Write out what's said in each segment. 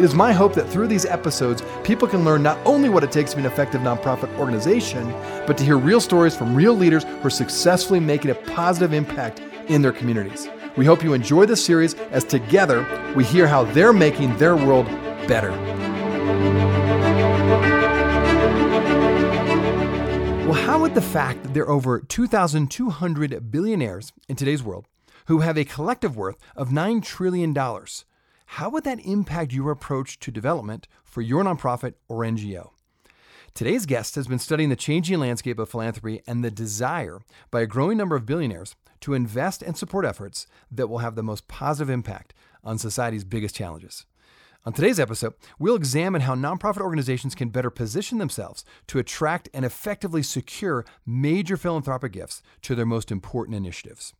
It is my hope that through these episodes, people can learn not only what it takes to be an effective nonprofit organization, but to hear real stories from real leaders who are successfully making a positive impact in their communities. We hope you enjoy this series as together we hear how they're making their world better. Well, how would the fact that there are over 2,200 billionaires in today's world who have a collective worth of $9 trillion how would that impact your approach to development for your nonprofit or NGO? Today's guest has been studying the changing landscape of philanthropy and the desire by a growing number of billionaires to invest and support efforts that will have the most positive impact on society's biggest challenges. On today's episode, we'll examine how nonprofit organizations can better position themselves to attract and effectively secure major philanthropic gifts to their most important initiatives.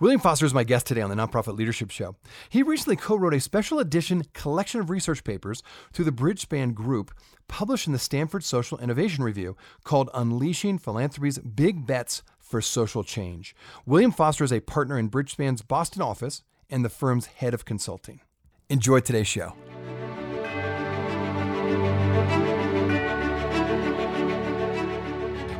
William Foster is my guest today on the Nonprofit Leadership Show. He recently co wrote a special edition collection of research papers through the Bridgespan Group, published in the Stanford Social Innovation Review, called Unleashing Philanthropy's Big Bets for Social Change. William Foster is a partner in Bridgespan's Boston office and the firm's head of consulting. Enjoy today's show.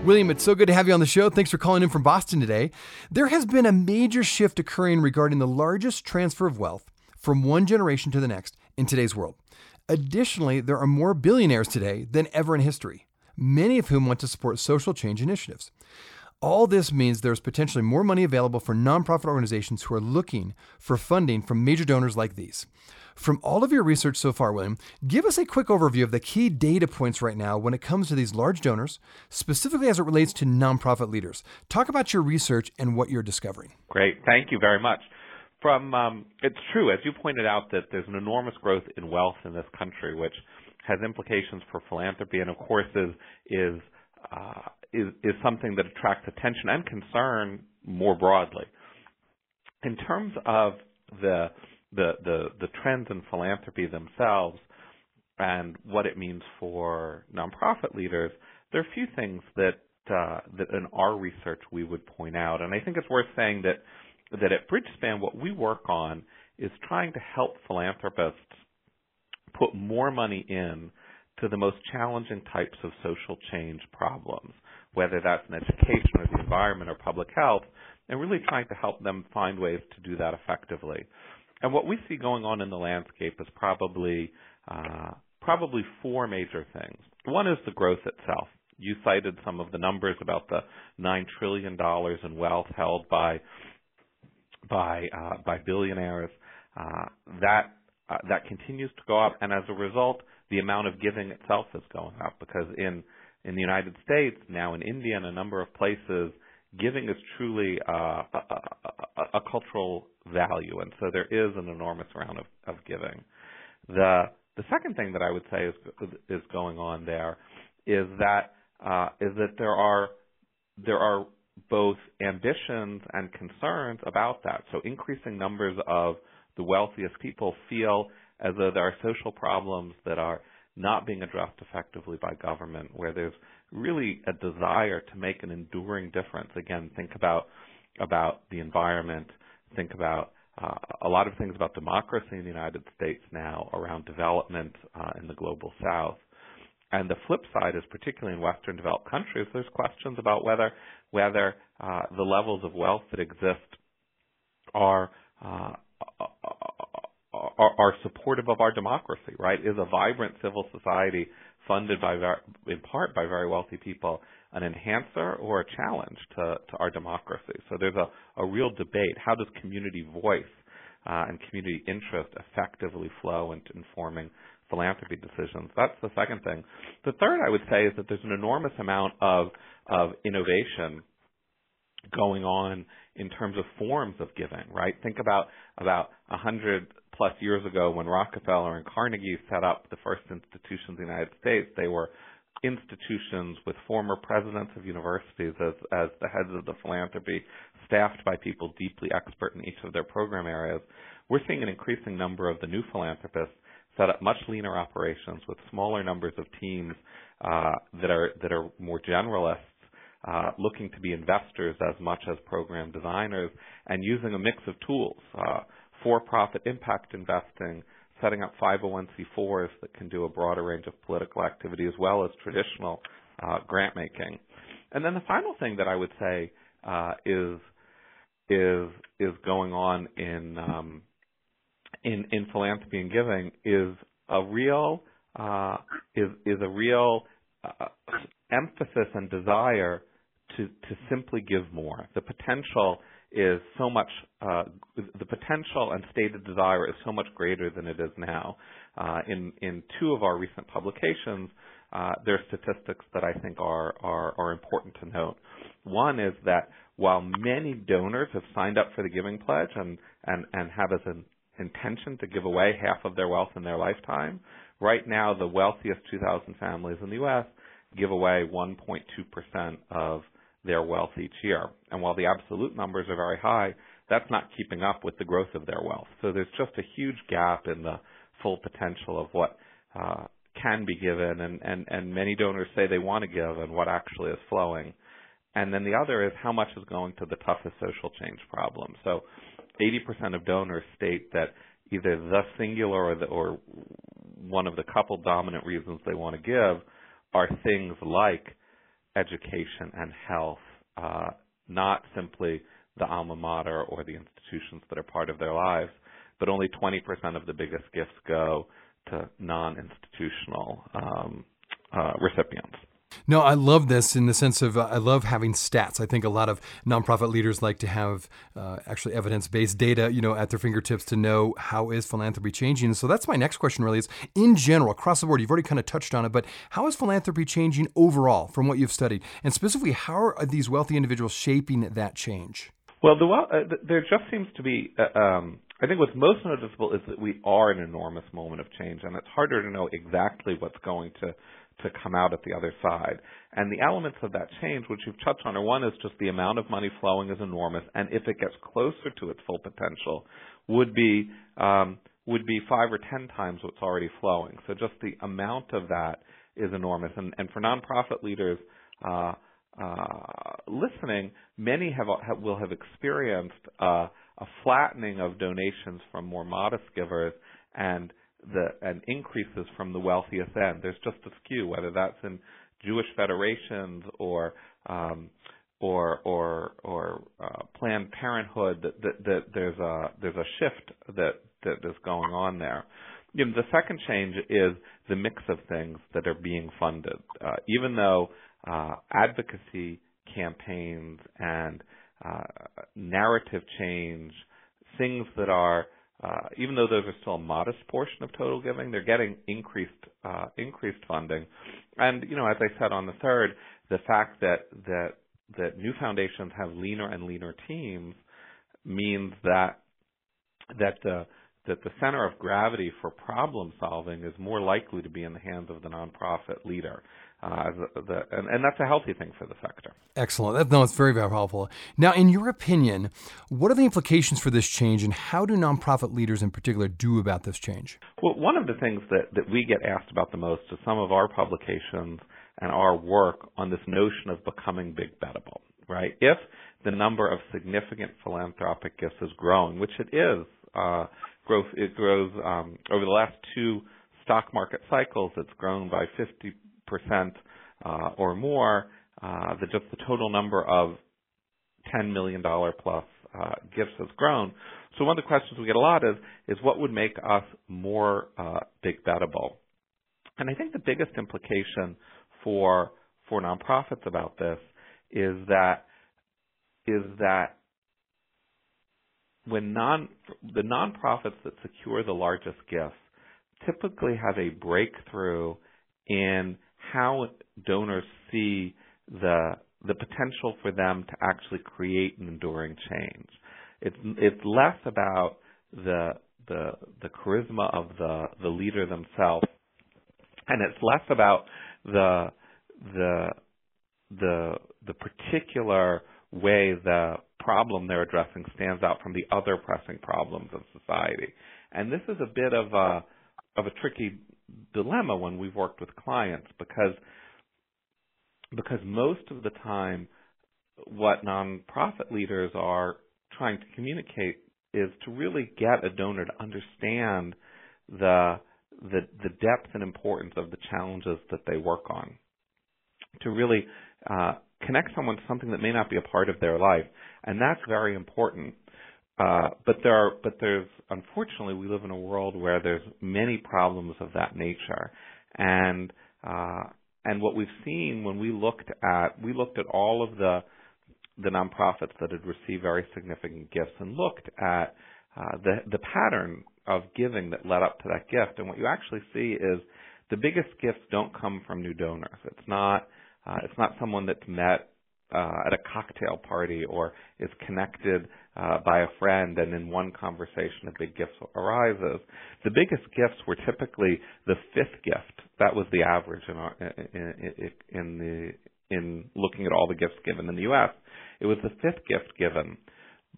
William, it's so good to have you on the show. Thanks for calling in from Boston today. There has been a major shift occurring regarding the largest transfer of wealth from one generation to the next in today's world. Additionally, there are more billionaires today than ever in history, many of whom want to support social change initiatives. All this means there's potentially more money available for nonprofit organizations who are looking for funding from major donors like these. From all of your research so far, William, give us a quick overview of the key data points right now when it comes to these large donors, specifically as it relates to nonprofit leaders. Talk about your research and what you're discovering. Great. Thank you very much. From um, it's true, as you pointed out, that there's an enormous growth in wealth in this country, which has implications for philanthropy, and of course is is uh, is, is something that attracts attention and concern more broadly. In terms of the the, the, the trends in philanthropy themselves and what it means for nonprofit leaders, there are a few things that uh, that in our research we would point out, and I think it's worth saying that that at Bridgespan what we work on is trying to help philanthropists put more money in to the most challenging types of social change problems, whether that's in education or the environment or public health, and really trying to help them find ways to do that effectively. And what we see going on in the landscape is probably uh, probably four major things. One is the growth itself. You cited some of the numbers about the nine trillion dollars in wealth held by by uh, by billionaires. Uh, that uh, that continues to go up, and as a result, the amount of giving itself is going up because in in the United States now in India and a number of places, giving is truly uh, a, a, a, cultural value, and so there is an enormous amount of, of giving. The the second thing that I would say is is going on there is that uh, is that there are there are both ambitions and concerns about that. So increasing numbers of the wealthiest people feel as though there are social problems that are not being addressed effectively by government, where there's really a desire to make an enduring difference. Again, think about about the environment. Think about uh, a lot of things about democracy in the United States now around development uh, in the global South. And the flip side is, particularly in Western developed countries, there's questions about whether whether uh, the levels of wealth that exist are uh, are, are supportive of our democracy, right? Is a vibrant civil society funded by in part by very wealthy people an enhancer or a challenge to, to our democracy? So there's a, a real debate. How does community voice uh, and community interest effectively flow into informing philanthropy decisions? That's the second thing. The third, I would say, is that there's an enormous amount of of innovation going on in terms of forms of giving, right? Think about about a hundred plus years ago when Rockefeller and Carnegie set up the first institutions in the United States, they were institutions with former presidents of universities as, as the heads of the philanthropy, staffed by people deeply expert in each of their program areas, we're seeing an increasing number of the new philanthropists set up much leaner operations with smaller numbers of teams uh, that are that are more generalists, uh, looking to be investors as much as program designers, and using a mix of tools: uh, for-profit impact investing, setting up 501c4s that can do a broader range of political activity, as well as traditional uh, grant making. And then the final thing that I would say uh, is is is going on in um, in in philanthropy and giving is a real uh, is is a real uh, emphasis and desire to to simply give more. The potential is so much uh, the potential and stated desire is so much greater than it is now. Uh, in in two of our recent publications, uh, there are statistics that I think are, are are important to note. One is that while many donors have signed up for the Giving Pledge and and and have as an intention to give away half of their wealth in their lifetime, right now the wealthiest 2,000 families in the U.S. give away 1.2% of their wealth each year. And while the absolute numbers are very high, that's not keeping up with the growth of their wealth. So there's just a huge gap in the full potential of what uh, can be given, and, and, and many donors say they want to give and what actually is flowing. And then the other is how much is going to the toughest social change problems. So 80% of donors state that either the singular or, the, or one of the couple dominant reasons they want to give are things like education and health, uh, not simply the alma mater or the institutions that are part of their lives, but only 20% of the biggest gifts go to non-institutional um, uh, recipients. No, I love this in the sense of uh, I love having stats. I think a lot of nonprofit leaders like to have uh, actually evidence-based data, you know, at their fingertips to know how is philanthropy changing. so that's my next question. Really, is in general across the board. You've already kind of touched on it, but how is philanthropy changing overall from what you've studied, and specifically, how are these wealthy individuals shaping that change? Well, the, uh, there just seems to be. Uh, um, I think what's most noticeable is that we are in an enormous moment of change, and it's harder to know exactly what's going to to come out at the other side. And the elements of that change, which you've touched on, are one is just the amount of money flowing is enormous, and if it gets closer to its full potential, would be um, would be five or ten times what's already flowing. So just the amount of that is enormous. And, and for nonprofit leaders uh, uh, listening, many have, have, will have experienced uh, a flattening of donations from more modest givers and the and increases from the wealthiest end. There's just a skew, whether that's in Jewish federations or um, or or or uh, Planned Parenthood. That, that, that there's a there's a shift that that is going on there. You know, the second change is the mix of things that are being funded. Uh, even though uh, advocacy campaigns and uh, narrative change, things that are uh, even though those are still a modest portion of total giving, they're getting increased uh, increased funding. And you know, as I said on the third, the fact that that that new foundations have leaner and leaner teams means that that the that the center of gravity for problem solving is more likely to be in the hands of the nonprofit leader. Uh, the, the, and, and, that's a healthy thing for the sector. Excellent. That, no, it's very, very helpful. Now, in your opinion, what are the implications for this change, and how do nonprofit leaders in particular do about this change? Well, one of the things that, that we get asked about the most is some of our publications and our work on this notion of becoming big bettable, right? If the number of significant philanthropic gifts is growing, which it is, uh, growth it grows um, over the last two stock market cycles. It's grown by 50 percent uh, or more, uh, the, just the total number of $10 million plus uh, gifts has grown. So one of the questions we get a lot is, is what would make us more uh, big bettable? And I think the biggest implication for for nonprofits about this is that is that when non the nonprofits that secure the largest gifts typically have a breakthrough in how donors see the the potential for them to actually create an enduring change. It's it's less about the the the charisma of the the leader themselves, and it's less about the the the the particular way the problem they're addressing stands out from the other pressing problems of society. And this is a bit of a of a tricky dilemma when we've worked with clients because because most of the time what nonprofit leaders are trying to communicate is to really get a donor to understand the the, the depth and importance of the challenges that they work on. To really uh, connect someone to something that may not be a part of their life, and that's very important. Uh, but there are, but there's unfortunately we live in a world where there's many problems of that nature, and uh, and what we've seen when we looked at we looked at all of the the nonprofits that had received very significant gifts and looked at uh, the the pattern of giving that led up to that gift. And what you actually see is the biggest gifts don't come from new donors. It's not uh, it's not someone that's met uh, at a cocktail party or is connected uh, by a friend and in one conversation a big gift arises. The biggest gifts were typically the fifth gift. That was the average in, our, in, in the in looking at all the gifts given in the U.S. It was the fifth gift given.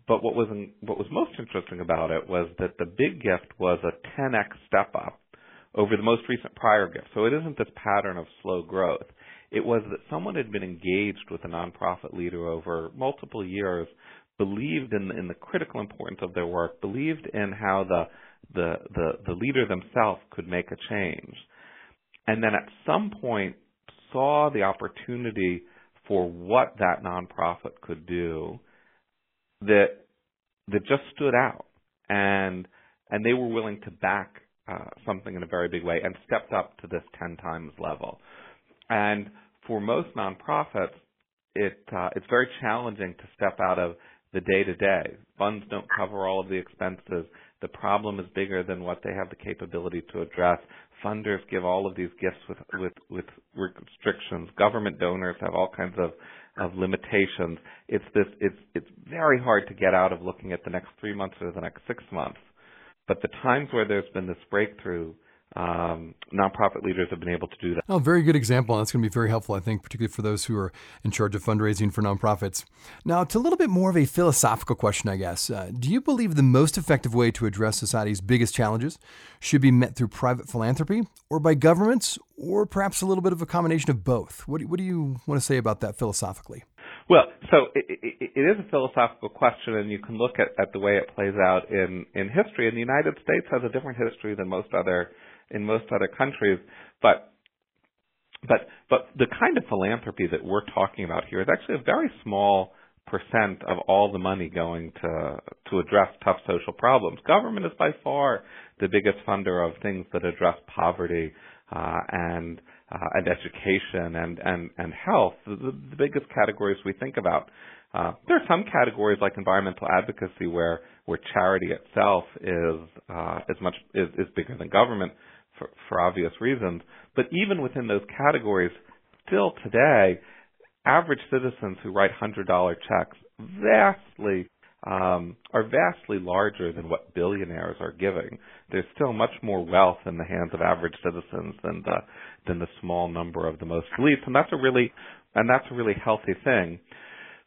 But what was what was most interesting about it was that the big gift was a 10x step up over the most recent prior gift. So it isn't this pattern of slow growth. It was that someone had been engaged with a nonprofit leader over multiple years, believed in, in the critical importance of their work, believed in how the, the, the, the leader themselves could make a change, and then at some point saw the opportunity for what that nonprofit could do that that just stood out and and they were willing to back uh, something in a very big way and stepped up to this 10 times level. And for most nonprofits, it uh, it's very challenging to step out of the day to day. Funds don't cover all of the expenses. The problem is bigger than what they have the capability to address. Funders give all of these gifts with with with restrictions. Government donors have all kinds of of limitations. It's this it's it's very hard to get out of looking at the next 3 months or the next 6 months. But the times where there's been this breakthrough um, nonprofit leaders have been able to do that. Oh, very good example. That's going to be very helpful, I think, particularly for those who are in charge of fundraising for nonprofits. Now, to a little bit more of a philosophical question, I guess. Uh, do you believe the most effective way to address society's biggest challenges should be met through private philanthropy or by governments, or perhaps a little bit of a combination of both? What do, what do you want to say about that philosophically? Well, so it, it, it is a philosophical question, and you can look at, at the way it plays out in, in history. And the United States has a different history than most other in most other countries. But but but the kind of philanthropy that we're talking about here is actually a very small percent of all the money going to to address tough social problems. Government is by far the biggest funder of things that address poverty uh, and uh, and education and and and health. The, the biggest categories we think about. Uh, there are some categories like environmental advocacy where where charity itself is uh, as much is, is bigger than government for, for obvious reasons. But even within those categories, still today, average citizens who write hundred dollar checks vastly um, are vastly larger than what billionaires are giving. There's still much more wealth in the hands of average citizens than the than the small number of the most elites, and that's a really and that's a really healthy thing.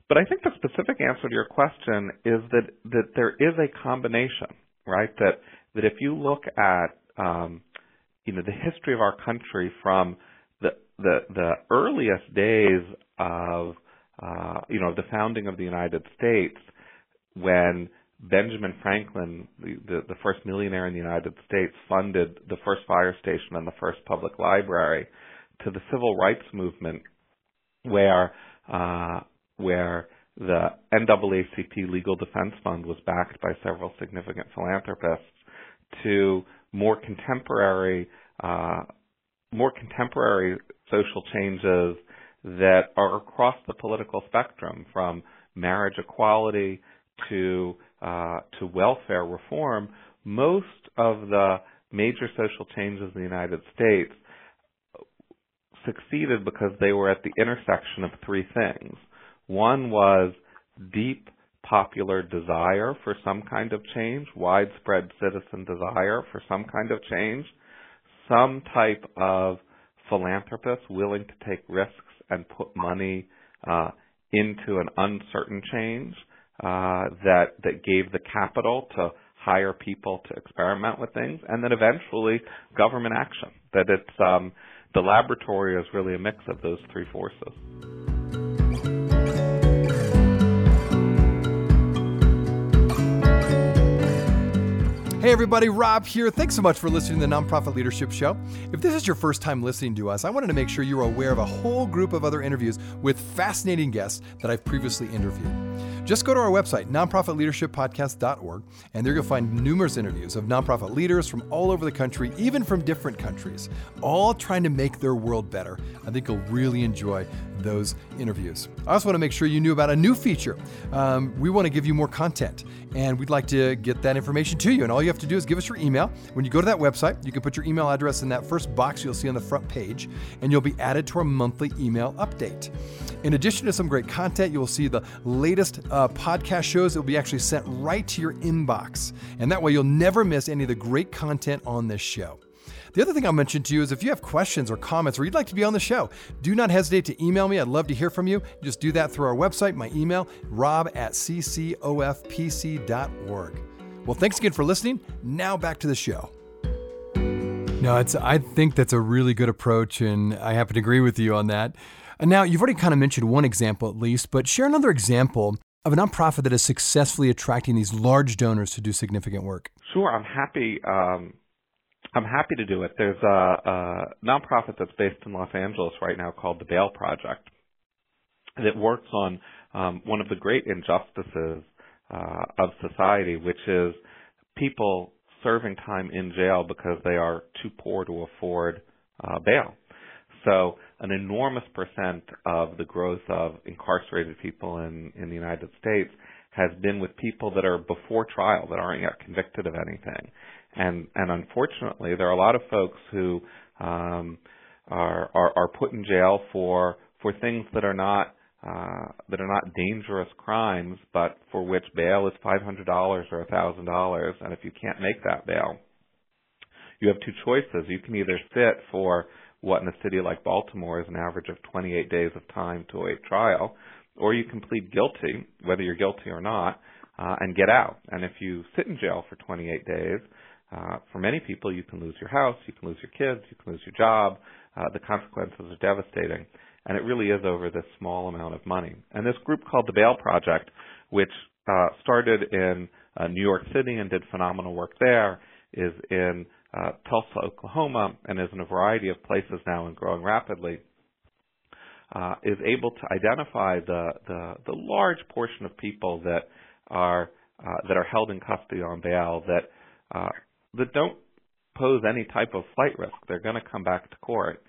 But I think the specific answer to your question is that that there is a combination, right? That that if you look at um, you know the history of our country from the the, the earliest days of uh, you know the founding of the United States when Benjamin Franklin, the, the, the first millionaire in the United States, funded the first fire station and the first public library, to the civil rights movement, where uh, where the NAACP Legal Defense Fund was backed by several significant philanthropists, to more contemporary, uh, more contemporary social changes that are across the political spectrum, from marriage equality to uh, to welfare reform. Most of the major social changes in the United States succeeded because they were at the intersection of three things. One was deep popular desire for some kind of change, widespread citizen desire for some kind of change, some type of philanthropists willing to take risks and put money uh, into an uncertain change uh, that that gave the capital to hire people to experiment with things, and then eventually government action. That it's um, the laboratory is really a mix of those three forces. Hey everybody, Rob here. Thanks so much for listening to the Nonprofit Leadership Show. If this is your first time listening to us, I wanted to make sure you are aware of a whole group of other interviews with fascinating guests that I've previously interviewed. Just go to our website, nonprofitleadershippodcast.org, and there you'll find numerous interviews of nonprofit leaders from all over the country, even from different countries, all trying to make their world better. I think you'll really enjoy those interviews. I also want to make sure you knew about a new feature. Um, we want to give you more content, and we'd like to get that information to you. And all you have to do is give us your email. When you go to that website, you can put your email address in that first box you'll see on the front page, and you'll be added to our monthly email update. In addition to some great content, you will see the latest uh, podcast shows that will be actually sent right to your inbox. And that way, you'll never miss any of the great content on this show. The other thing I'll mention to you is if you have questions or comments or you'd like to be on the show, do not hesitate to email me. I'd love to hear from you. Just do that through our website, my email, rob at ccofpc.org. Well, thanks again for listening. Now back to the show. No, it's I think that's a really good approach and I happen to agree with you on that. And now you've already kind of mentioned one example at least, but share another example of a nonprofit that is successfully attracting these large donors to do significant work. Sure, I'm happy. Um, I'm happy to do it. There's a, a nonprofit that's based in Los Angeles right now called the Bail Project that works on um, one of the great injustices uh, of society, which is people serving time in jail because they are too poor to afford uh, bail. So an enormous percent of the growth of incarcerated people in, in the United States has been with people that are before trial, that aren't yet convicted of anything. And, and unfortunately, there are a lot of folks who um, are, are, are put in jail for, for things that are not uh, that are not dangerous crimes, but for which bail is $500 or $1,000, and if you can't make that bail, you have two choices. You can either sit for what in a city like Baltimore is an average of 28 days of time to await trial, or you can plead guilty, whether you're guilty or not, uh, and get out. And if you sit in jail for 28 days, uh, for many people, you can lose your house, you can lose your kids, you can lose your job. Uh, the consequences are devastating. And it really is over this small amount of money. And this group called the Bail Project, which uh, started in uh, New York City and did phenomenal work there, is in uh, Tulsa, Oklahoma, and is in a variety of places now and growing rapidly, uh, is able to identify the, the, the large portion of people that are uh, that are held in custody on bail that uh, that don't pose any type of flight risk. They're going to come back to court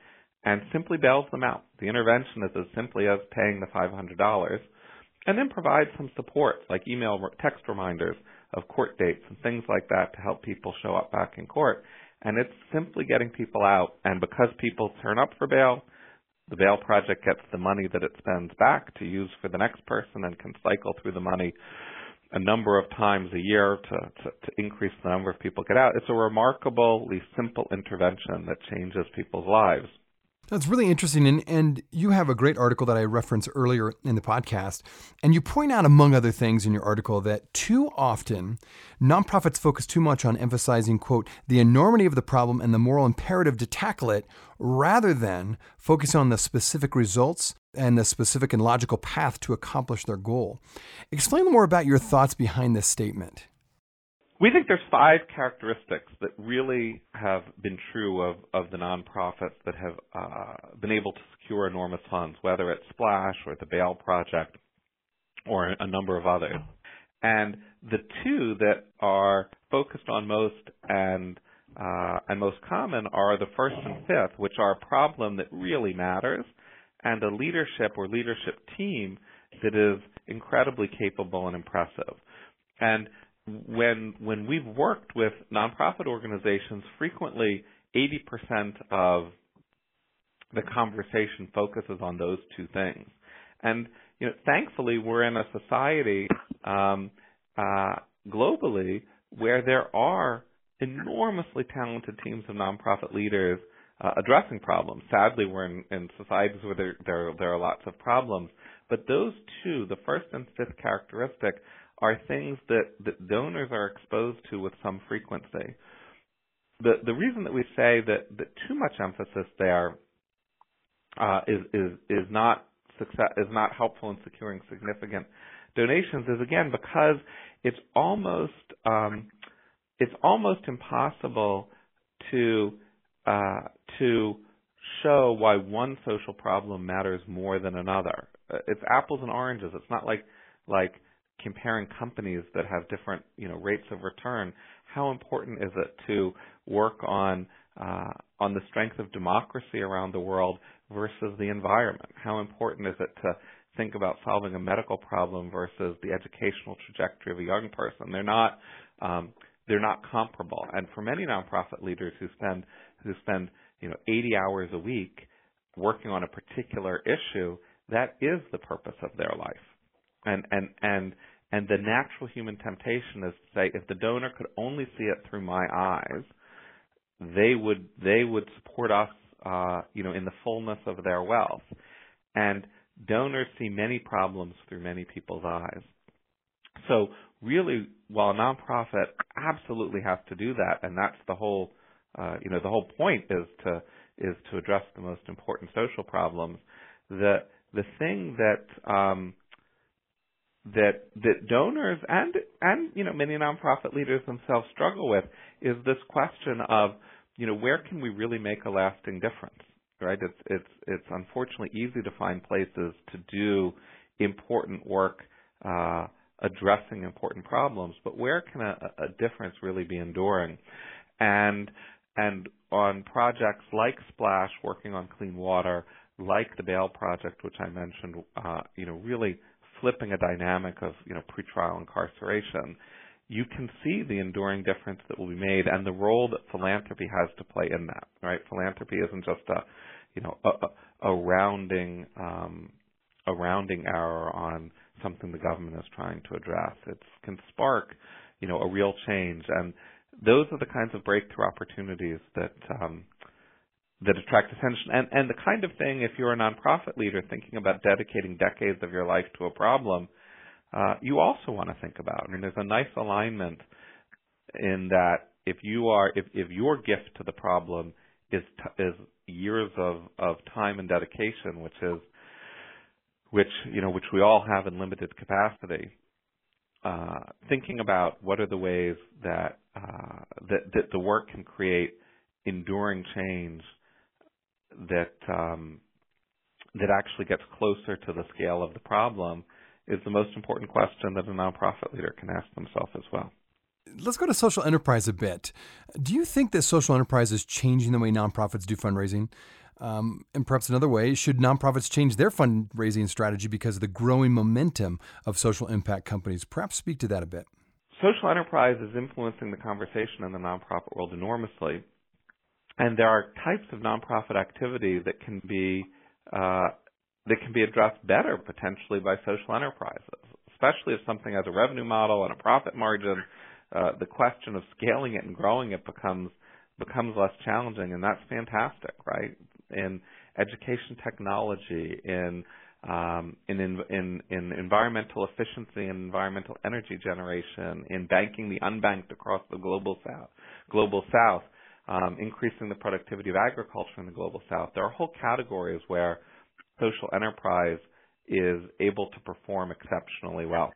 and simply bails them out. The intervention is as simply as paying the $500 and then provide some support like email text reminders of court dates and things like that to help people show up back in court. And it's simply getting people out. And because people turn up for bail, the bail project gets the money that it spends back to use for the next person and can cycle through the money a number of times a year to, to, to increase the number of people get out. It's a remarkably simple intervention that changes people's lives. That's really interesting. And, and you have a great article that I referenced earlier in the podcast. And you point out, among other things in your article, that too often nonprofits focus too much on emphasizing, quote, the enormity of the problem and the moral imperative to tackle it, rather than focus on the specific results and the specific and logical path to accomplish their goal. Explain more about your thoughts behind this statement. We think there's five characteristics that really have been true of, of the nonprofits that have uh, been able to secure enormous funds, whether it's Splash or the Bail Project or a number of others. And the two that are focused on most and uh, and most common are the first and fifth, which are a problem that really matters, and a leadership or leadership team that is incredibly capable and impressive. And when when we've worked with nonprofit organizations, frequently 80% of the conversation focuses on those two things. And you know, thankfully, we're in a society um, uh, globally where there are enormously talented teams of nonprofit leaders uh, addressing problems. Sadly, we're in, in societies where there, there there are lots of problems, but those two, the first and fifth characteristic, are things that, that donors are exposed to with some frequency. The the reason that we say that, that too much emphasis there uh, is is is not success is not helpful in securing significant donations is again because it's almost um, it's almost impossible to uh, to show why one social problem matters more than another. Uh, it's apples and oranges. It's not like like comparing companies that have different you know rates of return. How important is it to work on uh, on the strength of democracy around the world versus the environment? How important is it to think about solving a medical problem versus the educational trajectory of a young person? They're not um, they're not comparable. And for many nonprofit leaders who spend who spend you know 80 hours a week working on a particular issue, that is the purpose of their life. And and and and the natural human temptation is to say, if the donor could only see it through my eyes, they would they would support us, uh, you know, in the fullness of their wealth. And donors see many problems through many people's eyes. So really, while a nonprofit absolutely has to do that, and that's the whole, uh, you know, the whole point is to is to address the most important social problems. The the thing that um, that that donors and and you know many nonprofit leaders themselves struggle with is this question of you know where can we really make a lasting difference right? It's it's it's unfortunately easy to find places to do important work uh, addressing important problems but where can a, a difference really be enduring? And and on projects like splash working on clean water like the bail project which i mentioned uh, you know really flipping a dynamic of you know pretrial incarceration, you can see the enduring difference that will be made and the role that philanthropy has to play in that. Right? Philanthropy isn't just a you know a, a rounding um, a rounding error on something the government is trying to address. It can spark you know a real change and those are the kinds of breakthrough opportunities that um, that attract attention. And, and the kind of thing if you're a nonprofit leader thinking about dedicating decades of your life to a problem uh, you also want to think about. I mean there's a nice alignment in that if you are if, if your gift to the problem is t- is years of of time and dedication which is which you know which we all have in limited capacity uh, thinking about what are the ways that uh, that that the work can create enduring change that um, that actually gets closer to the scale of the problem is the most important question that a nonprofit leader can ask themselves as well. Let's go to social enterprise a bit. Do you think that social enterprise is changing the way nonprofits do fundraising? Um, and perhaps another way, should nonprofits change their fundraising strategy because of the growing momentum of social impact companies? Perhaps speak to that a bit. Social enterprise is influencing the conversation in the nonprofit world enormously and there are types of nonprofit activity that can be uh, that can be addressed better potentially by social enterprises, especially if something has a revenue model and a profit margin. Uh, the question of scaling it and growing it becomes becomes less challenging, and that's fantastic, right? In education technology, in um, in, in, in environmental efficiency and environmental energy generation, in banking the unbanked across the global south, global south um, increasing the productivity of agriculture in the global south. There are whole categories where social enterprise is able to perform exceptionally well.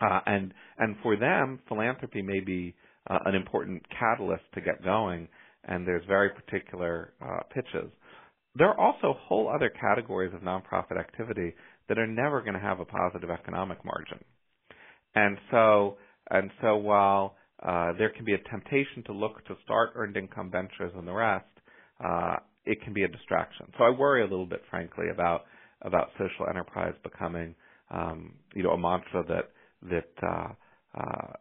Uh, and and for them, philanthropy may be uh, an important catalyst to get going. And there's very particular uh, pitches. There are also whole other categories of nonprofit activity that are never going to have a positive economic margin. And so and so while uh, there can be a temptation to look to start earned income ventures and the rest. Uh, it can be a distraction. So I worry a little bit, frankly, about about social enterprise becoming, um, you know, a mantra that that uh, uh,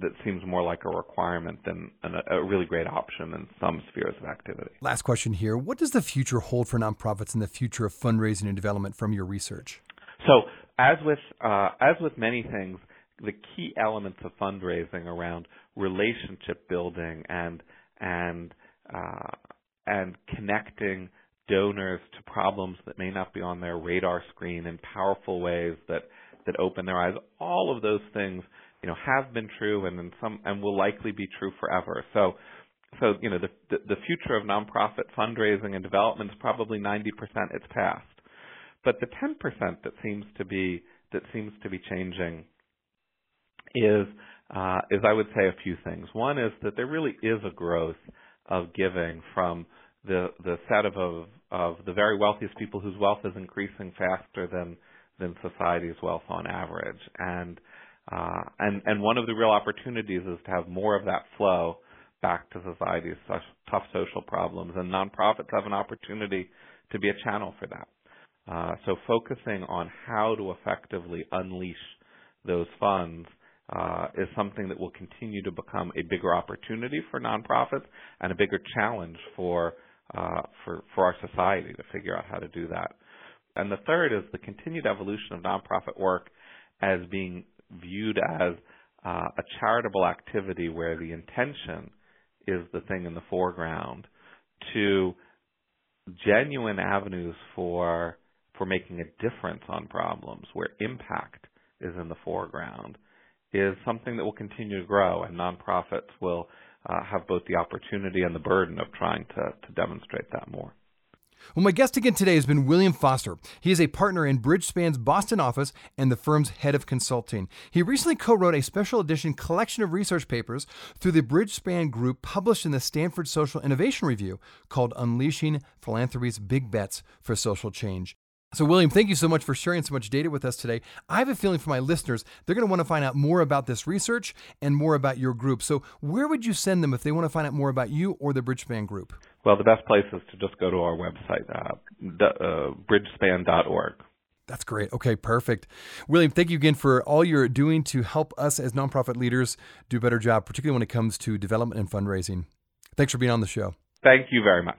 that seems more like a requirement than an, a really great option in some spheres of activity. Last question here: What does the future hold for nonprofits in the future of fundraising and development from your research? So, as with uh, as with many things, the key elements of fundraising around relationship building and and uh, and connecting donors to problems that may not be on their radar screen in powerful ways that that open their eyes. All of those things, you know, have been true and in some and will likely be true forever. So so you know the the, the future of nonprofit fundraising and development is probably 90% its past. But the 10% that seems to be that seems to be changing is uh, is I would say a few things. One is that there really is a growth of giving from the the set of, of of the very wealthiest people whose wealth is increasing faster than than society's wealth on average. And uh, and and one of the real opportunities is to have more of that flow back to society's tough social problems, and nonprofits have an opportunity to be a channel for that. Uh, so focusing on how to effectively unleash those funds uh, is something that will continue to become a bigger opportunity for nonprofits and a bigger challenge for uh, for for our society to figure out how to do that. And the third is the continued evolution of nonprofit work as being viewed as uh, a charitable activity where the intention is the thing in the foreground to genuine avenues for for making a difference on problems where impact is in the foreground is something that will continue to grow and nonprofits will uh, have both the opportunity and the burden of trying to, to demonstrate that more. Well, my guest again today has been William Foster. He is a partner in Bridgespan's Boston office and the firm's head of consulting. He recently co wrote a special edition collection of research papers through the Bridgespan Group published in the Stanford Social Innovation Review called Unleashing Philanthropy's Big Bets for Social Change. So, William, thank you so much for sharing so much data with us today. I have a feeling for my listeners, they're going to want to find out more about this research and more about your group. So, where would you send them if they want to find out more about you or the Bridgespan Group? Well, the best place is to just go to our website, uh, uh, bridgespan.org. That's great. Okay, perfect. William, thank you again for all you're doing to help us as nonprofit leaders do a better job, particularly when it comes to development and fundraising. Thanks for being on the show. Thank you very much.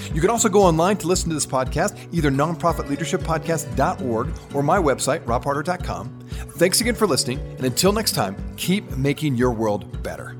You can also go online to listen to this podcast, either nonprofitleadershippodcast.org or my website, robharder.com. Thanks again for listening, and until next time, keep making your world better.